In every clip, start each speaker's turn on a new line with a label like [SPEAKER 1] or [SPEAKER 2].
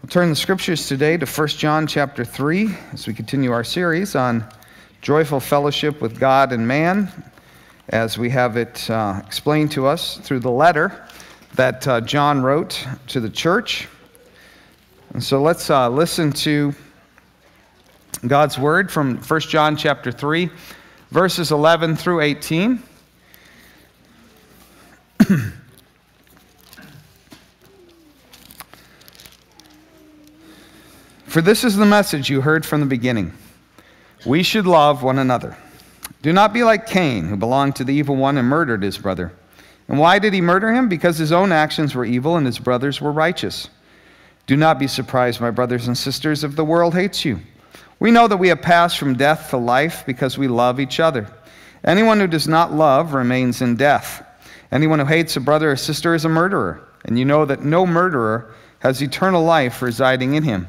[SPEAKER 1] We'll turn the scriptures today to 1 John chapter 3 as we continue our series on joyful fellowship with God and man, as we have it uh, explained to us through the letter that uh, John wrote to the church. And so let's uh, listen to God's word from 1 John chapter 3, verses 11 through 18. For this is the message you heard from the beginning. We should love one another. Do not be like Cain, who belonged to the evil one and murdered his brother. And why did he murder him? Because his own actions were evil and his brothers were righteous. Do not be surprised, my brothers and sisters, if the world hates you. We know that we have passed from death to life because we love each other. Anyone who does not love remains in death. Anyone who hates a brother or sister is a murderer, and you know that no murderer has eternal life residing in him.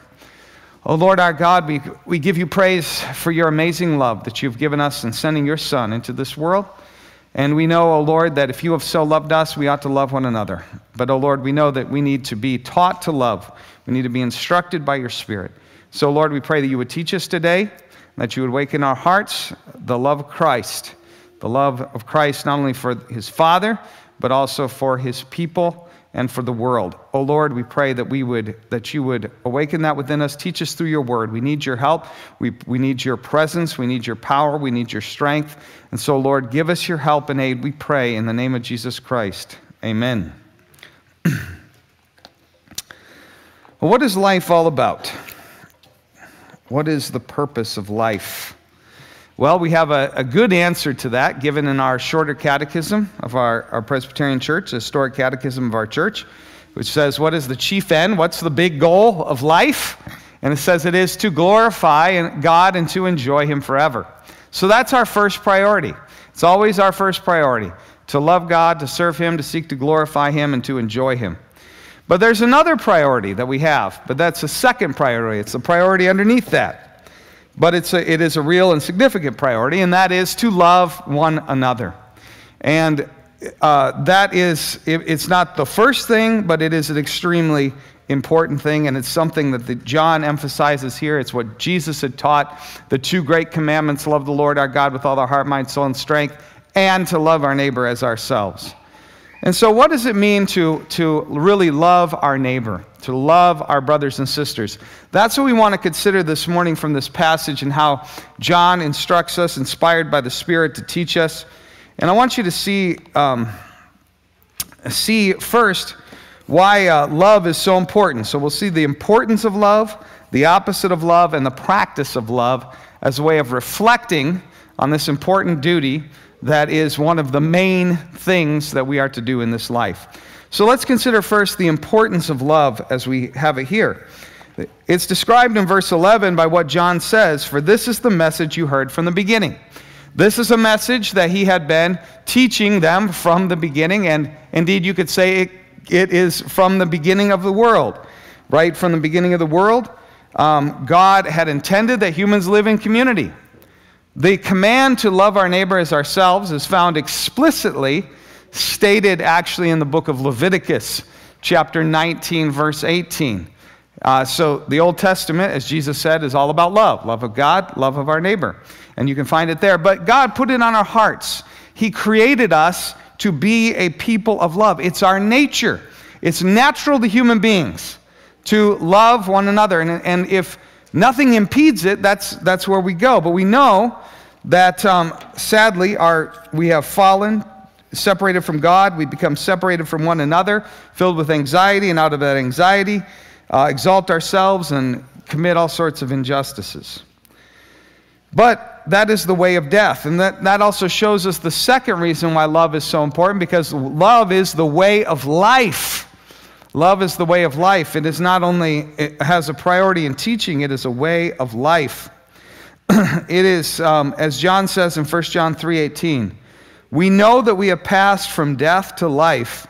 [SPEAKER 1] Oh Lord our God, we, we give you praise for your amazing love that you've given us in sending your Son into this world. And we know, O oh Lord, that if you have so loved us, we ought to love one another. But, O oh Lord, we know that we need to be taught to love. We need to be instructed by your Spirit. So, Lord, we pray that you would teach us today, that you would waken our hearts the love of Christ, the love of Christ not only for his Father, but also for his people and for the world. Oh Lord, we pray that we would that you would awaken that within us. Teach us through your word. We need your help. We, we need your presence. We need your power. We need your strength. And so, Lord, give us your help and aid, we pray, in the name of Jesus Christ. Amen. what is life all about? What is the purpose of life? Well, we have a, a, good answer to that given in our shorter catechism of our, our Presbyterian church, the historic catechism of our church, which says, What is the chief end? What's the big goal of life? And it says it is to glorify God and to enjoy Him forever. So that's our first priority. It's always our first priority to love God, to serve Him, to seek to glorify Him, and to enjoy Him. But there's another priority that we have, but that's a second priority. It's the priority underneath that but it's a, it is a real and significant priority, and that is to love one another. And uh, that is, it, it's not the first thing, but it is an extremely important thing, and it's something that the, John emphasizes here. It's what Jesus had taught the two great commandments love the Lord our God with all our heart, mind, soul, and strength, and to love our neighbor as ourselves. And so, what does it mean to, to really love our neighbor, to love our brothers and sisters? That's what we want to consider this morning from this passage and how John instructs us, inspired by the Spirit, to teach us. And I want you to see, um, see first why uh, love is so important. So, we'll see the importance of love, the opposite of love, and the practice of love as a way of reflecting on this important duty that is one of the main things that we are to do in this life. So let's consider first the importance of love as we have it here. It's described in verse 11 by what John says, For this is the message you heard from the beginning. This is a message that he had been teaching them from the beginning, and indeed you could say it, it is from the beginning of the world. Right from the beginning of the world, um, God had intended that humans live in community. The command to love our neighbor as ourselves is found explicitly stated actually in the book of Leviticus, chapter 19, verse 18. Uh, so the Old Testament, as Jesus said, is all about love love of God, love of our neighbor. And you can find it there. But God put it on our hearts. He created us to be a people of love. It's our nature, it's natural to human beings to love one another. And, and if nothing impedes it, that's, that's where we go. But we know that um, sadly our, we have fallen, separated from God. We become separated from one another, filled with anxiety, and out of that anxiety, uh, exalt ourselves and commit all sorts of injustices. But that is the way of death. And that, that also shows us the second reason why love is so important because love is the way of life. Love is the way of life. It is not only, it has a priority in teaching, it is a way of life. it is, um, as John says in 1 John 3.18, we know that we have passed from death to life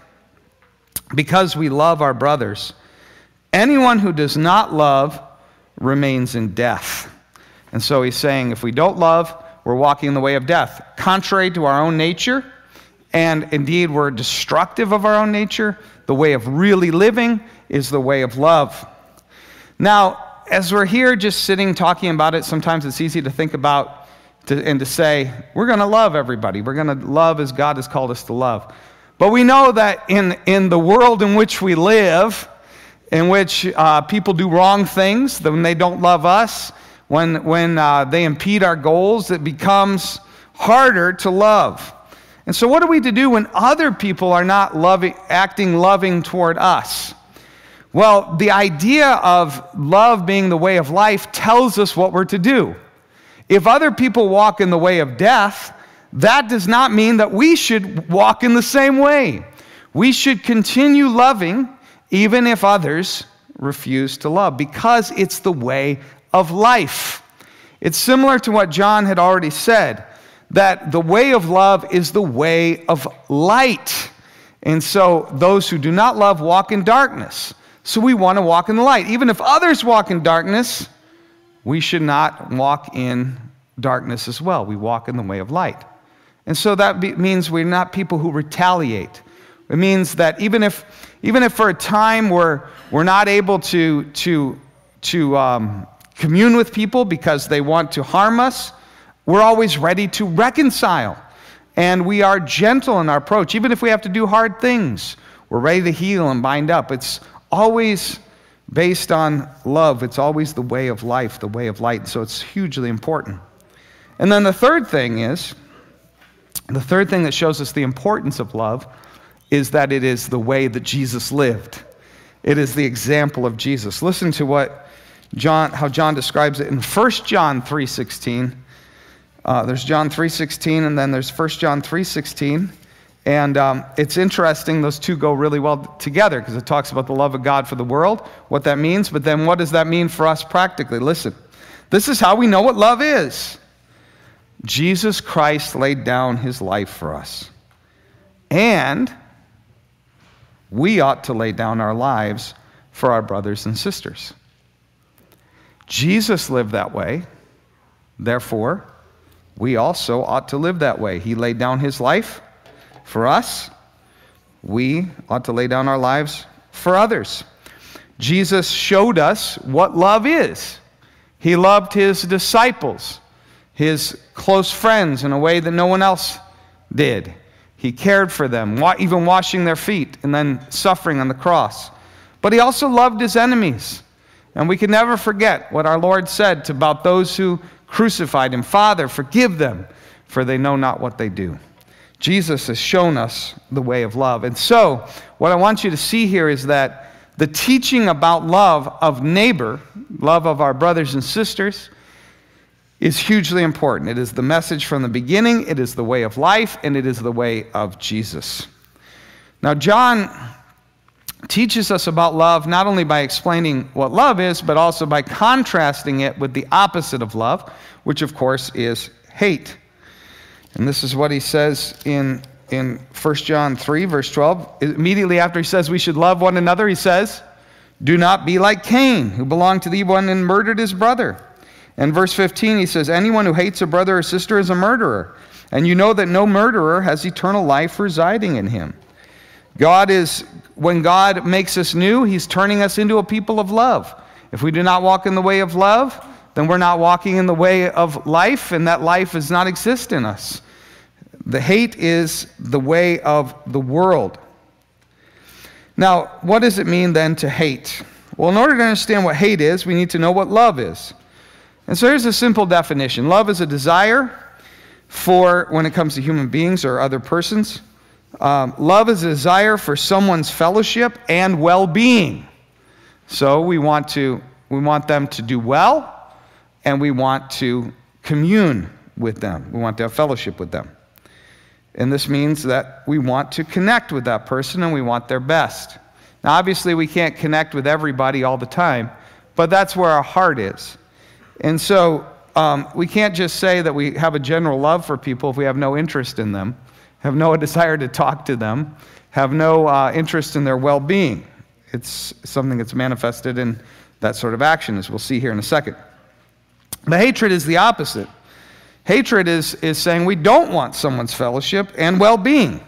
[SPEAKER 1] because we love our brothers. Anyone who does not love remains in death. And so he's saying if we don't love, we're walking in the way of death, contrary to our own nature, and indeed we're destructive of our own nature. The way of really living is the way of love. Now, as we're here just sitting talking about it, sometimes it's easy to think about to, and to say, we're going to love everybody. We're going to love as God has called us to love. But we know that in, in the world in which we live, in which uh, people do wrong things, when they don't love us, when, when uh, they impede our goals, it becomes harder to love. And so, what are we to do when other people are not loving, acting loving toward us? Well, the idea of love being the way of life tells us what we're to do. If other people walk in the way of death, that does not mean that we should walk in the same way. We should continue loving even if others refuse to love because it's the way of life. It's similar to what John had already said that the way of love is the way of light. And so those who do not love walk in darkness. So we want to walk in the light. Even if others walk in darkness, we should not walk in darkness as well. We walk in the way of light. And so that be, means we're not people who retaliate. It means that even if, even if for a time we're, we're not able to, to, to um, commune with people because they want to harm us, we're always ready to reconcile. And we are gentle in our approach, even if we have to do hard things. We're ready to heal and bind up. It's always based on love, it's always the way of life, the way of light. So it's hugely important. And then the third thing is the third thing that shows us the importance of love is that it is the way that Jesus lived. It is the example of Jesus. Listen to what John, how John describes it in 1 John 3.16. Uh, there's John 3.16 and then there's 1 John 3.16. And um, it's interesting, those two go really well together because it talks about the love of God for the world, what that means, but then what does that mean for us practically? Listen, this is how we know what love is. Jesus Christ laid down his life for us. And we ought to lay down our lives for our brothers and sisters. Jesus lived that way. Therefore, we also ought to live that way. He laid down his life for us. We ought to lay down our lives for others. Jesus showed us what love is. He loved his disciples his close friends in a way that no one else did. He cared for them, even washing their feet and then suffering on the cross. But he also loved his enemies. And we can never forget what our Lord said about those who crucified him Father, forgive them, for they know not what they do. Jesus has shown us the way of love. And so, what I want you to see here is that the teaching about love of neighbor, love of our brothers and sisters, is hugely important. It is the message from the beginning, it is the way of life, and it is the way of Jesus. Now, John teaches us about love not only by explaining what love is, but also by contrasting it with the opposite of love, which of course is hate. And this is what he says in, in 1 John 3, verse 12. Immediately after he says we should love one another, he says, Do not be like Cain, who belonged to the one and murdered his brother. In verse 15, he says, Anyone who hates a brother or sister is a murderer. And you know that no murderer has eternal life residing in him. God is, when God makes us new, he's turning us into a people of love. If we do not walk in the way of love, then we're not walking in the way of life, and that life does not exist in us. The hate is the way of the world. Now, what does it mean then to hate? Well, in order to understand what hate is, we need to know what love is. And so here's a simple definition love is a desire for, when it comes to human beings or other persons, um, love is a desire for someone's fellowship and well being. So we want, to, we want them to do well, and we want to commune with them. We want to have fellowship with them. And this means that we want to connect with that person and we want their best. Now, obviously, we can't connect with everybody all the time, but that's where our heart is. And so um, we can't just say that we have a general love for people if we have no interest in them, have no desire to talk to them, have no uh, interest in their well being. It's something that's manifested in that sort of action, as we'll see here in a second. But hatred is the opposite. Hatred is, is saying we don't want someone's fellowship and well being.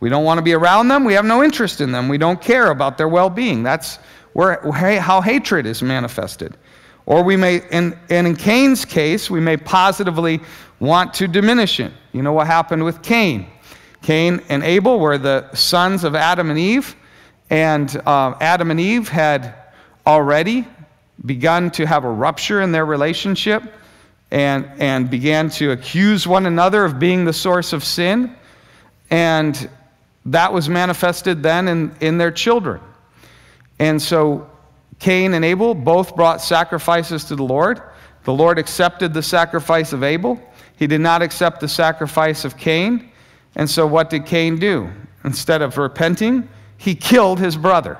[SPEAKER 1] We don't want to be around them. We have no interest in them. We don't care about their well being. That's where, how hatred is manifested. Or we may, and, and in Cain's case, we may positively want to diminish it. You know what happened with Cain? Cain and Abel were the sons of Adam and Eve, and uh, Adam and Eve had already begun to have a rupture in their relationship and, and began to accuse one another of being the source of sin. And that was manifested then in, in their children. And so Cain and Abel both brought sacrifices to the Lord. The Lord accepted the sacrifice of Abel. He did not accept the sacrifice of Cain. And so what did Cain do? Instead of repenting, he killed his brother.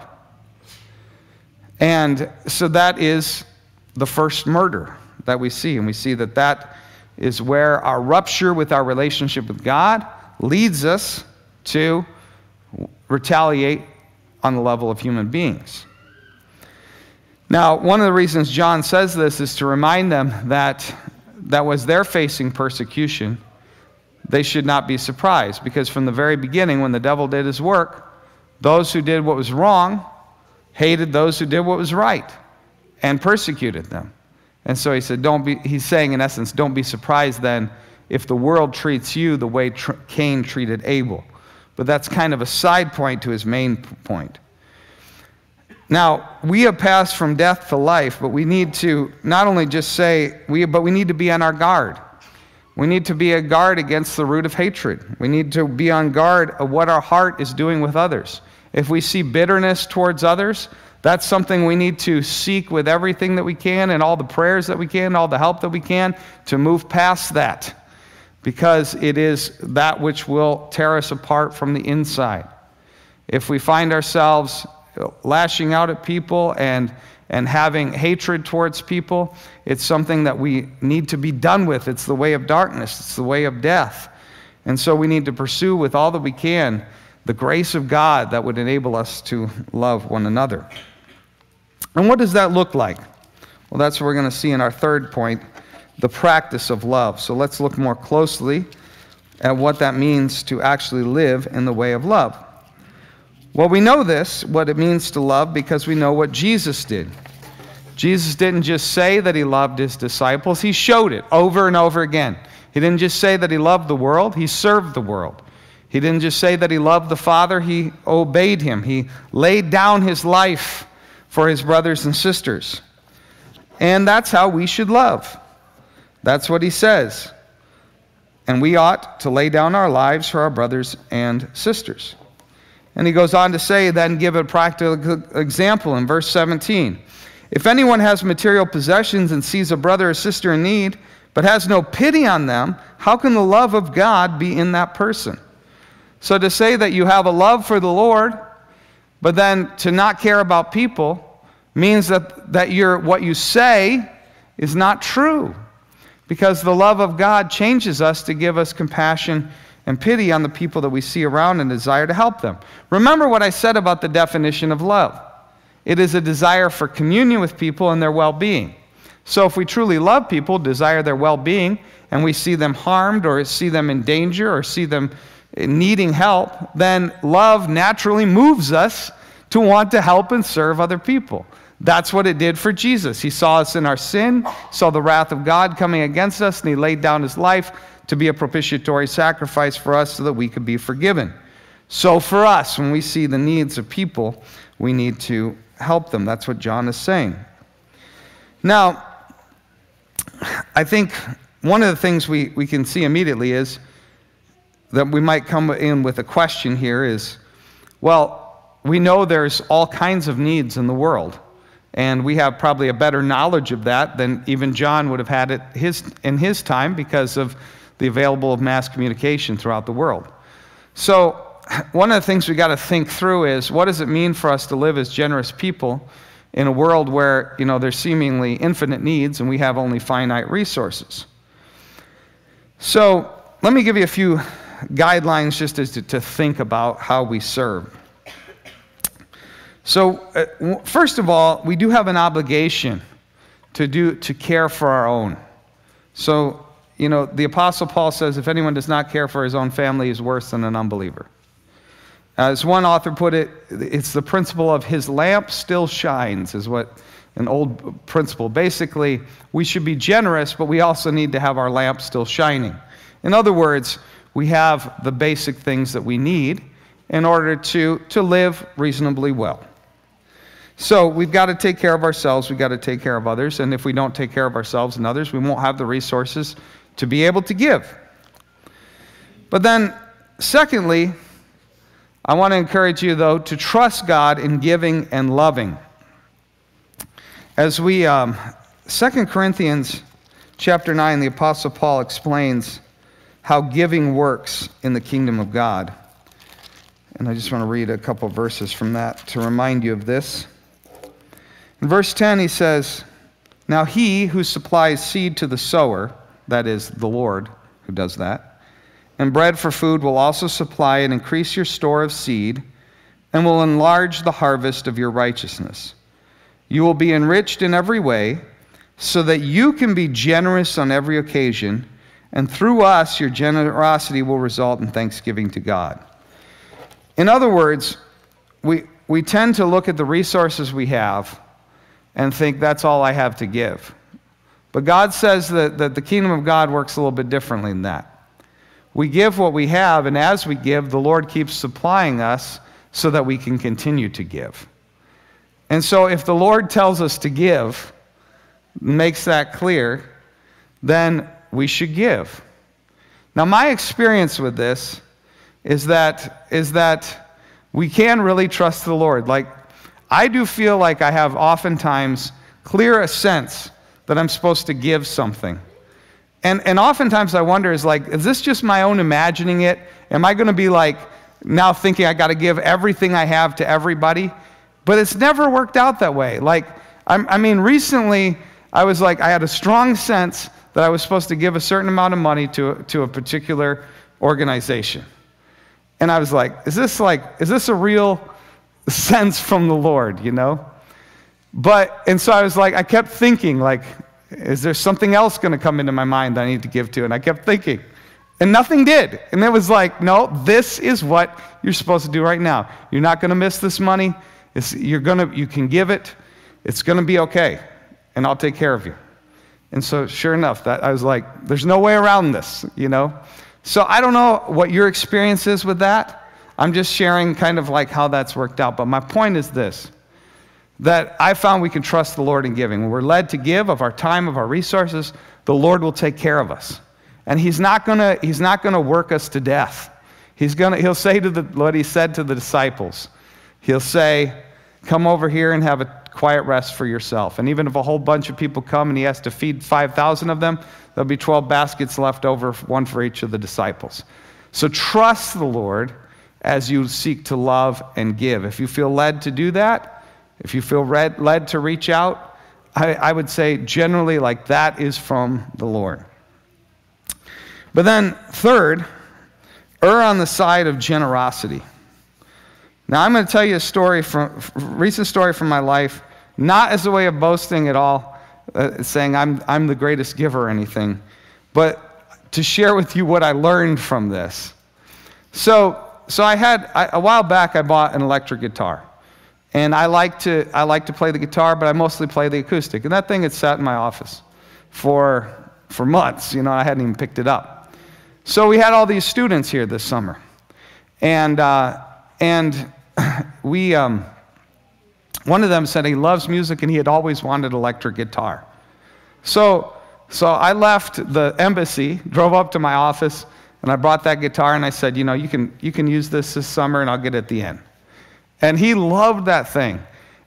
[SPEAKER 1] And so that is the first murder that we see. And we see that that is where our rupture with our relationship with God leads us to retaliate on the level of human beings. Now, one of the reasons John says this is to remind them that that was they're facing persecution, they should not be surprised because from the very beginning, when the devil did his work, those who did what was wrong hated those who did what was right and persecuted them. And so he said, don't be, he's saying in essence, don't be surprised then if the world treats you the way Cain treated Abel. But that's kind of a side point to his main point. Now, we have passed from death to life, but we need to not only just say, we, but we need to be on our guard. We need to be a guard against the root of hatred. We need to be on guard of what our heart is doing with others. If we see bitterness towards others, that's something we need to seek with everything that we can and all the prayers that we can, all the help that we can to move past that because it is that which will tear us apart from the inside. If we find ourselves lashing out at people and, and having hatred towards people. It's something that we need to be done with. It's the way of darkness, it's the way of death. And so we need to pursue with all that we can the grace of God that would enable us to love one another. And what does that look like? Well, that's what we're going to see in our third point the practice of love. So let's look more closely at what that means to actually live in the way of love. Well, we know this, what it means to love, because we know what Jesus did. Jesus didn't just say that he loved his disciples, he showed it over and over again. He didn't just say that he loved the world, he served the world. He didn't just say that he loved the Father, he obeyed him. He laid down his life for his brothers and sisters. And that's how we should love. That's what he says. And we ought to lay down our lives for our brothers and sisters. And he goes on to say, then give a practical example in verse 17. If anyone has material possessions and sees a brother or sister in need, but has no pity on them, how can the love of God be in that person? So to say that you have a love for the Lord, but then to not care about people, means that, that you what you say is not true. Because the love of God changes us to give us compassion and pity on the people that we see around and desire to help them. Remember what I said about the definition of love it is a desire for communion with people and their well being. So if we truly love people, desire their well being, and we see them harmed or see them in danger or see them needing help, then love naturally moves us to want to help and serve other people. That's what it did for Jesus. He saw us in our sin, saw the wrath of God coming against us, and he laid down his life to be a propitiatory sacrifice for us so that we could be forgiven. So, for us, when we see the needs of people, we need to help them. That's what John is saying. Now, I think one of the things we, we can see immediately is that we might come in with a question here is well, we know there's all kinds of needs in the world. And we have probably a better knowledge of that than even John would have had it his, in his time because of the available of mass communication throughout the world. So, one of the things we got to think through is what does it mean for us to live as generous people in a world where you know there's seemingly infinite needs and we have only finite resources. So let me give you a few guidelines just to, to think about how we serve. So uh, first of all, we do have an obligation to do to care for our own. So you know the apostle Paul says, if anyone does not care for his own family, is worse than an unbeliever. As one author put it, it's the principle of his lamp still shines, is what an old principle. Basically, we should be generous, but we also need to have our lamp still shining. In other words, we have the basic things that we need in order to, to live reasonably well. So we've got to take care of ourselves, we've got to take care of others, and if we don't take care of ourselves and others, we won't have the resources to be able to give. But then, secondly, I want to encourage you, though, to trust God in giving and loving. As we, um, 2 Corinthians chapter 9, the Apostle Paul explains how giving works in the kingdom of God. And I just want to read a couple verses from that to remind you of this. In verse 10, he says, Now he who supplies seed to the sower, that is, the Lord who does that, and bread for food will also supply and increase your store of seed and will enlarge the harvest of your righteousness. You will be enriched in every way so that you can be generous on every occasion, and through us, your generosity will result in thanksgiving to God. In other words, we, we tend to look at the resources we have and think that's all I have to give. But God says that, that the kingdom of God works a little bit differently than that. We give what we have, and as we give, the Lord keeps supplying us so that we can continue to give. And so, if the Lord tells us to give, makes that clear, then we should give. Now, my experience with this is that, is that we can really trust the Lord. Like, I do feel like I have oftentimes clear a sense that I'm supposed to give something. And, and oftentimes I wonder is like, is this just my own imagining it? Am I going to be like now thinking I got to give everything I have to everybody? But it's never worked out that way. Like, I'm, I mean, recently I was like, I had a strong sense that I was supposed to give a certain amount of money to, to a particular organization. And I was like, is this like, is this a real sense from the Lord, you know? But, and so I was like, I kept thinking, like, is there something else going to come into my mind that I need to give to? And I kept thinking, and nothing did. And it was like, no, this is what you're supposed to do right now. You're not going to miss this money. It's, you're gonna, you can give it. It's going to be okay. And I'll take care of you. And so, sure enough, that I was like, there's no way around this, you know? So I don't know what your experience is with that. I'm just sharing kind of like how that's worked out. But my point is this that I found we can trust the Lord in giving. When we're led to give of our time, of our resources, the Lord will take care of us. And He's not gonna, he's not gonna work us to death. He's gonna, he'll say to the, what He said to the disciples. He'll say, Come over here and have a quiet rest for yourself. And even if a whole bunch of people come and He has to feed 5,000 of them, there'll be 12 baskets left over, one for each of the disciples. So trust the Lord as you seek to love and give. If you feel led to do that, if you feel read, led to reach out, I, I would say generally, like that is from the Lord. But then, third, err on the side of generosity. Now, I'm going to tell you a story from recent story from my life, not as a way of boasting at all, uh, saying I'm, I'm the greatest giver or anything, but to share with you what I learned from this. So, so I had I, a while back I bought an electric guitar. And I like, to, I like to play the guitar, but I mostly play the acoustic. And that thing had sat in my office for, for months. You know, I hadn't even picked it up. So we had all these students here this summer. And, uh, and we, um, one of them said he loves music and he had always wanted electric guitar. So, so I left the embassy, drove up to my office, and I brought that guitar and I said, you know, you can, you can use this this summer and I'll get it at the end. And he loved that thing.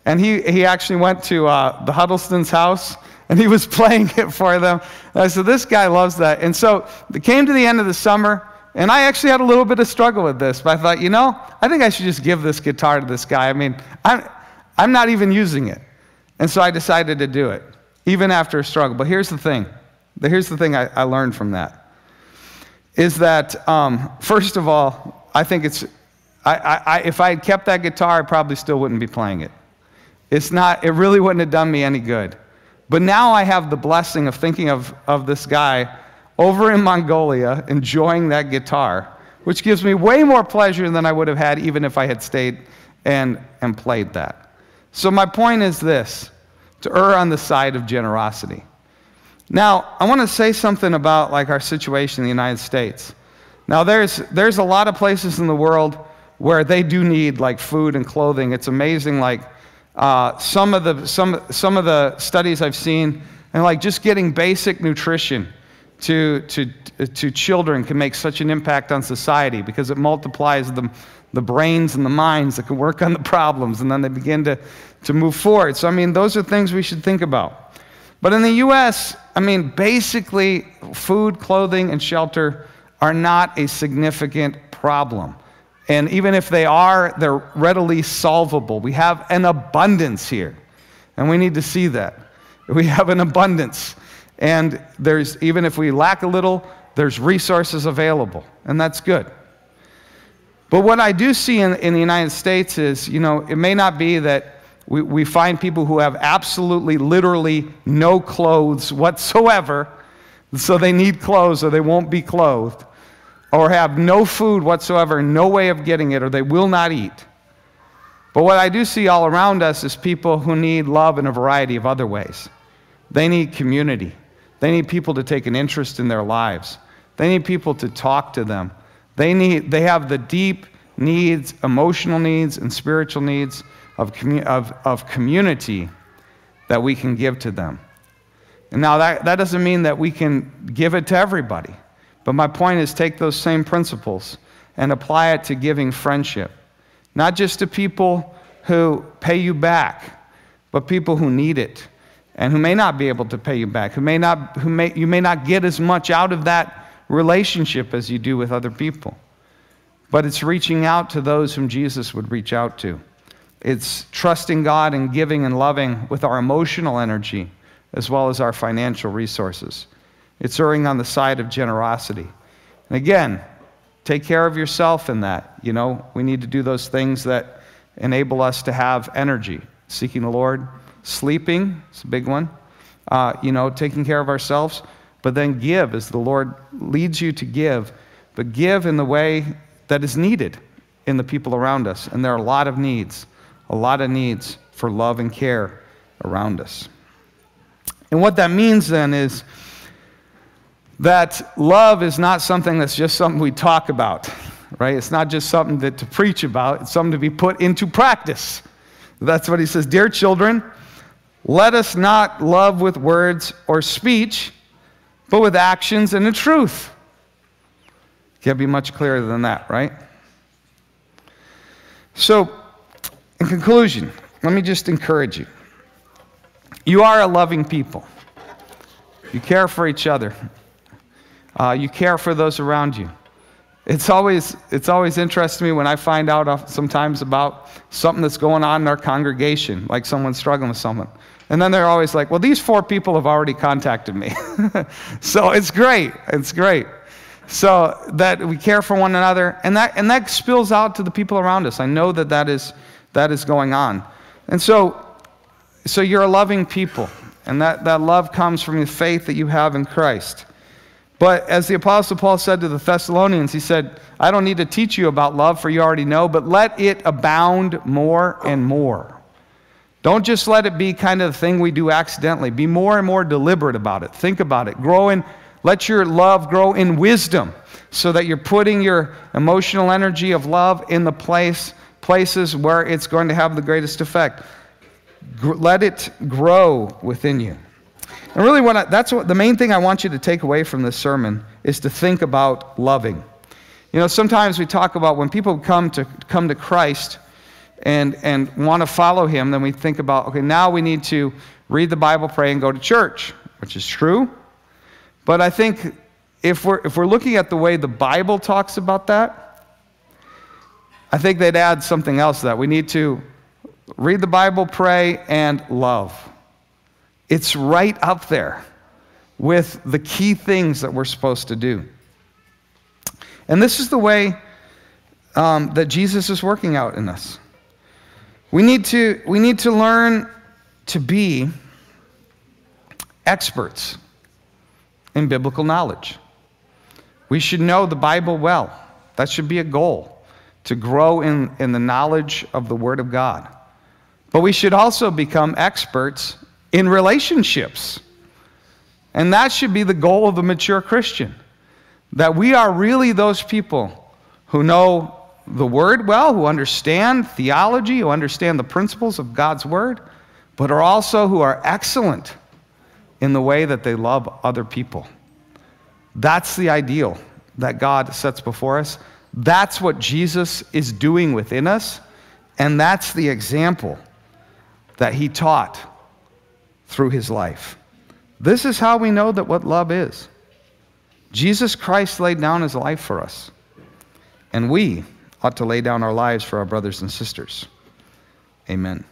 [SPEAKER 1] And he, he actually went to uh, the Huddleston's house and he was playing it for them. And I said, This guy loves that. And so it came to the end of the summer, and I actually had a little bit of struggle with this, but I thought, you know, I think I should just give this guitar to this guy. I mean, I'm, I'm not even using it. And so I decided to do it, even after a struggle. But here's the thing here's the thing I, I learned from that is that, um, first of all, I think it's, I, I, if I had kept that guitar, I probably still wouldn't be playing it. It's not, it really wouldn't have done me any good. But now I have the blessing of thinking of, of this guy over in Mongolia enjoying that guitar, which gives me way more pleasure than I would have had even if I had stayed and, and played that. So, my point is this to err on the side of generosity. Now, I want to say something about like our situation in the United States. Now, there's, there's a lot of places in the world where they do need like food and clothing. It's amazing, like uh, some, of the, some, some of the studies I've seen, and like just getting basic nutrition to, to, to children can make such an impact on society because it multiplies the, the brains and the minds that can work on the problems and then they begin to, to move forward. So, I mean, those are things we should think about. But in the US, I mean, basically, food, clothing, and shelter are not a significant problem. And even if they are, they're readily solvable. We have an abundance here, and we need to see that. We have an abundance. And there's, even if we lack a little, there's resources available, and that's good. But what I do see in, in the United States is, you know, it may not be that we, we find people who have absolutely, literally no clothes whatsoever, so they need clothes or they won't be clothed, or have no food whatsoever, no way of getting it, or they will not eat. But what I do see all around us is people who need love in a variety of other ways. They need community. They need people to take an interest in their lives. They need people to talk to them. They, need, they have the deep needs, emotional needs, and spiritual needs of, commu- of, of community that we can give to them. And now, that, that doesn't mean that we can give it to everybody. But my point is take those same principles and apply it to giving friendship. Not just to people who pay you back, but people who need it and who may not be able to pay you back, who may not, who may, you may not get as much out of that relationship as you do with other people. But it's reaching out to those whom Jesus would reach out to. It's trusting God and giving and loving with our emotional energy as well as our financial resources. It's erring on the side of generosity. And again, take care of yourself in that. You know, we need to do those things that enable us to have energy. Seeking the Lord, sleeping, it's a big one. Uh, you know, taking care of ourselves, but then give as the Lord leads you to give, but give in the way that is needed in the people around us. And there are a lot of needs a lot of needs for love and care around us. And what that means then is that love is not something that's just something we talk about, right? It's not just something that to preach about, it's something to be put into practice. That's what he says Dear children, let us not love with words or speech, but with actions and the truth. Can't be much clearer than that, right? So, in conclusion, let me just encourage you. You are a loving people. You care for each other. Uh, you care for those around you. It's always, it's always interesting to me when I find out sometimes about something that's going on in our congregation, like someone's struggling with someone. And then they're always like, well, these four people have already contacted me. so it's great. It's great. So that we care for one another. And that, and that spills out to the people around us. I know that that is that is going on. And so, so you're a loving people, and that, that love comes from the faith that you have in Christ. But as the Apostle Paul said to the Thessalonians, he said, I don't need to teach you about love, for you already know, but let it abound more and more. Don't just let it be kind of the thing we do accidentally. Be more and more deliberate about it. Think about it. Grow in, let your love grow in wisdom so that you're putting your emotional energy of love in the place places where it's going to have the greatest effect. let it grow within you. And really, what I, that's what the main thing I want you to take away from this sermon is to think about loving. You know, sometimes we talk about when people come to come to Christ and and want to follow Him, then we think about okay, now we need to read the Bible, pray, and go to church, which is true. But I think if we're if we're looking at the way the Bible talks about that, I think they'd add something else to that. We need to read the Bible, pray, and love. It's right up there with the key things that we're supposed to do. And this is the way um, that Jesus is working out in us. We need to, we need to learn to be experts in biblical knowledge. We should know the Bible well. That should be a goal to grow in, in the knowledge of the Word of God. But we should also become experts in relationships. And that should be the goal of a mature Christian. That we are really those people who know the Word well, who understand theology, who understand the principles of God's Word, but are also who are excellent in the way that they love other people. That's the ideal that God sets before us. That's what Jesus is doing within us, and that's the example that he taught through his life. This is how we know that what love is. Jesus Christ laid down his life for us, and we ought to lay down our lives for our brothers and sisters. Amen.